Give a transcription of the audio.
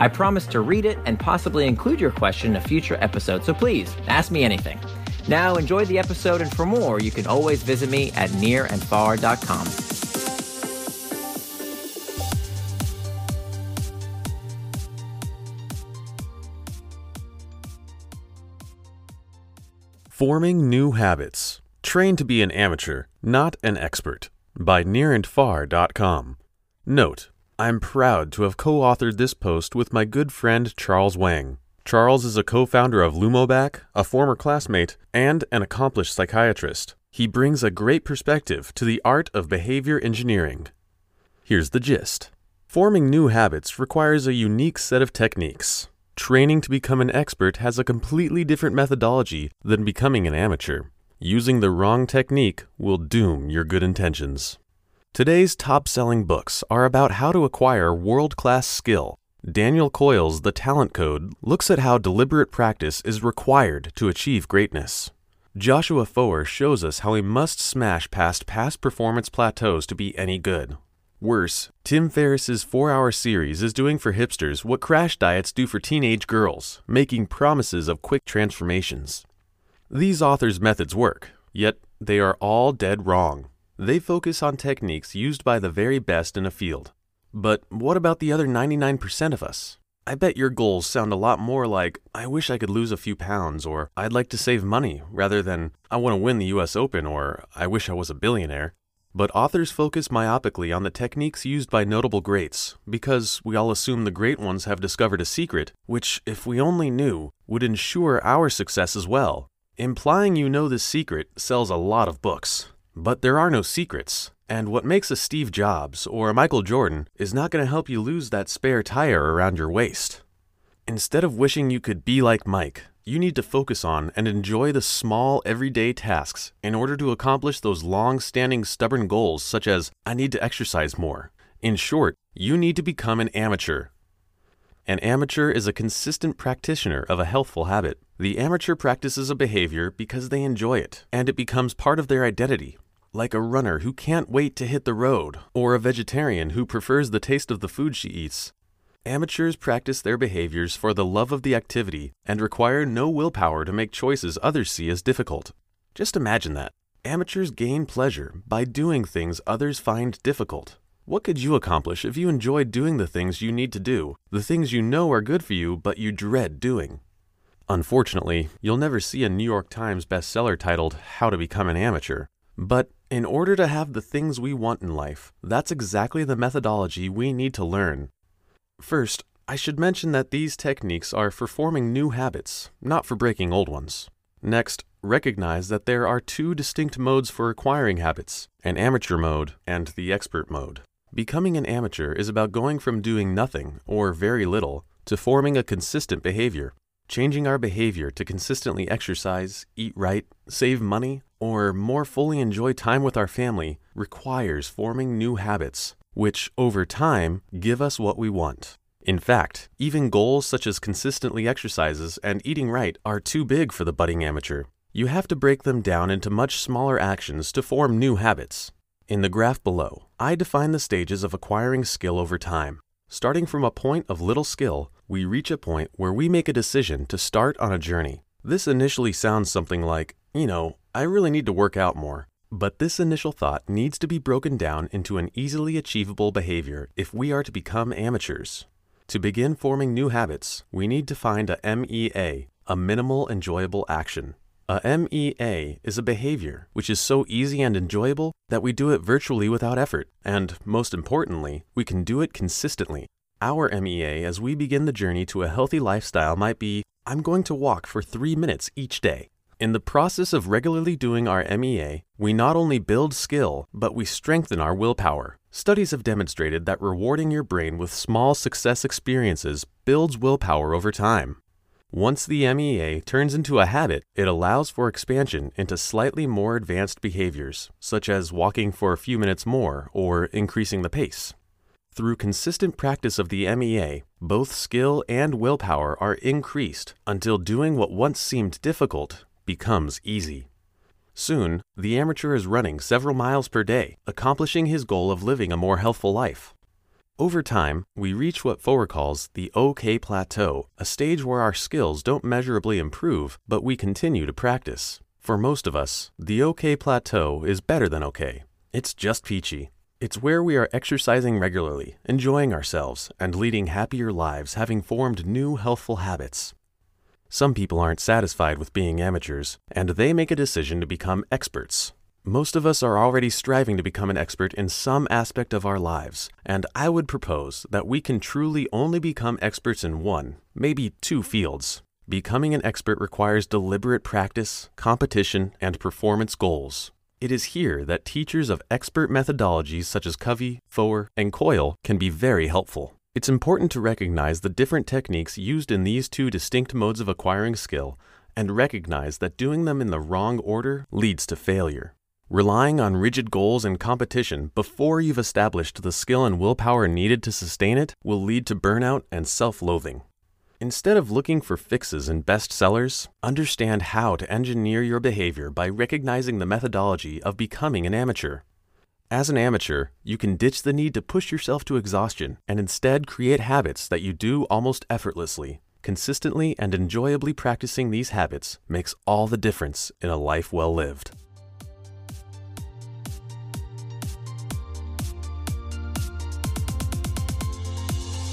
I promise to read it and possibly include your question in a future episode, so please ask me anything. Now, enjoy the episode, and for more, you can always visit me at nirandfar.com. Forming New Habits. Train to be an amateur, not an expert. By nirandfar.com. Note, I'm proud to have co authored this post with my good friend Charles Wang. Charles is a co founder of Lumoback, a former classmate, and an accomplished psychiatrist. He brings a great perspective to the art of behavior engineering. Here's the gist Forming new habits requires a unique set of techniques. Training to become an expert has a completely different methodology than becoming an amateur. Using the wrong technique will doom your good intentions. Today's top selling books are about how to acquire world class skill. Daniel Coyle's The Talent Code looks at how deliberate practice is required to achieve greatness. Joshua Foer shows us how we must smash past past performance plateaus to be any good. Worse, Tim Ferriss's 4-hour series is doing for hipsters what crash diets do for teenage girls, making promises of quick transformations. These authors' methods work, yet they are all dead wrong. They focus on techniques used by the very best in a field. But what about the other 99% of us? I bet your goals sound a lot more like, I wish I could lose a few pounds, or I'd like to save money, rather than, I want to win the US Open, or I wish I was a billionaire. But authors focus myopically on the techniques used by notable greats, because we all assume the great ones have discovered a secret, which, if we only knew, would ensure our success as well. Implying you know this secret sells a lot of books. But there are no secrets, and what makes a Steve Jobs or a Michael Jordan is not going to help you lose that spare tire around your waist. Instead of wishing you could be like Mike, you need to focus on and enjoy the small, everyday tasks in order to accomplish those long standing, stubborn goals, such as, I need to exercise more. In short, you need to become an amateur. An amateur is a consistent practitioner of a healthful habit. The amateur practices a behavior because they enjoy it, and it becomes part of their identity. Like a runner who can't wait to hit the road, or a vegetarian who prefers the taste of the food she eats, Amateurs practice their behaviors for the love of the activity and require no willpower to make choices others see as difficult. Just imagine that. Amateurs gain pleasure by doing things others find difficult. What could you accomplish if you enjoyed doing the things you need to do, the things you know are good for you but you dread doing? Unfortunately, you'll never see a New York Times bestseller titled How to Become an Amateur. But in order to have the things we want in life, that's exactly the methodology we need to learn. First, I should mention that these techniques are for forming new habits, not for breaking old ones. Next, recognize that there are two distinct modes for acquiring habits an amateur mode and the expert mode. Becoming an amateur is about going from doing nothing, or very little, to forming a consistent behavior. Changing our behavior to consistently exercise, eat right, save money, or more fully enjoy time with our family requires forming new habits which, over time, give us what we want. In fact, even goals such as consistently exercises and eating right are too big for the budding amateur. You have to break them down into much smaller actions to form new habits. In the graph below, I define the stages of acquiring skill over time. Starting from a point of little skill, we reach a point where we make a decision to start on a journey. This initially sounds something like, you know, I really need to work out more. But this initial thought needs to be broken down into an easily achievable behavior if we are to become amateurs. To begin forming new habits, we need to find a MEA, a minimal enjoyable action. A MEA is a behavior which is so easy and enjoyable that we do it virtually without effort, and most importantly, we can do it consistently. Our MEA as we begin the journey to a healthy lifestyle might be I'm going to walk for three minutes each day. In the process of regularly doing our MEA, we not only build skill, but we strengthen our willpower. Studies have demonstrated that rewarding your brain with small success experiences builds willpower over time. Once the MEA turns into a habit, it allows for expansion into slightly more advanced behaviors, such as walking for a few minutes more or increasing the pace. Through consistent practice of the MEA, both skill and willpower are increased until doing what once seemed difficult becomes easy. Soon, the amateur is running several miles per day, accomplishing his goal of living a more healthful life. Over time, we reach what Foer calls the OK plateau, a stage where our skills don't measurably improve, but we continue to practice. For most of us, the OK plateau is better than OK. It's just peachy. It's where we are exercising regularly, enjoying ourselves, and leading happier lives having formed new healthful habits. Some people aren't satisfied with being amateurs, and they make a decision to become experts. Most of us are already striving to become an expert in some aspect of our lives, and I would propose that we can truly only become experts in one, maybe two fields. Becoming an expert requires deliberate practice, competition, and performance goals. It is here that teachers of expert methodologies such as Covey, Foer, and Coyle can be very helpful. It's important to recognize the different techniques used in these two distinct modes of acquiring skill and recognize that doing them in the wrong order leads to failure. Relying on rigid goals and competition before you've established the skill and willpower needed to sustain it will lead to burnout and self loathing. Instead of looking for fixes in bestsellers, understand how to engineer your behavior by recognizing the methodology of becoming an amateur. As an amateur, you can ditch the need to push yourself to exhaustion and instead create habits that you do almost effortlessly. Consistently and enjoyably practicing these habits makes all the difference in a life well lived.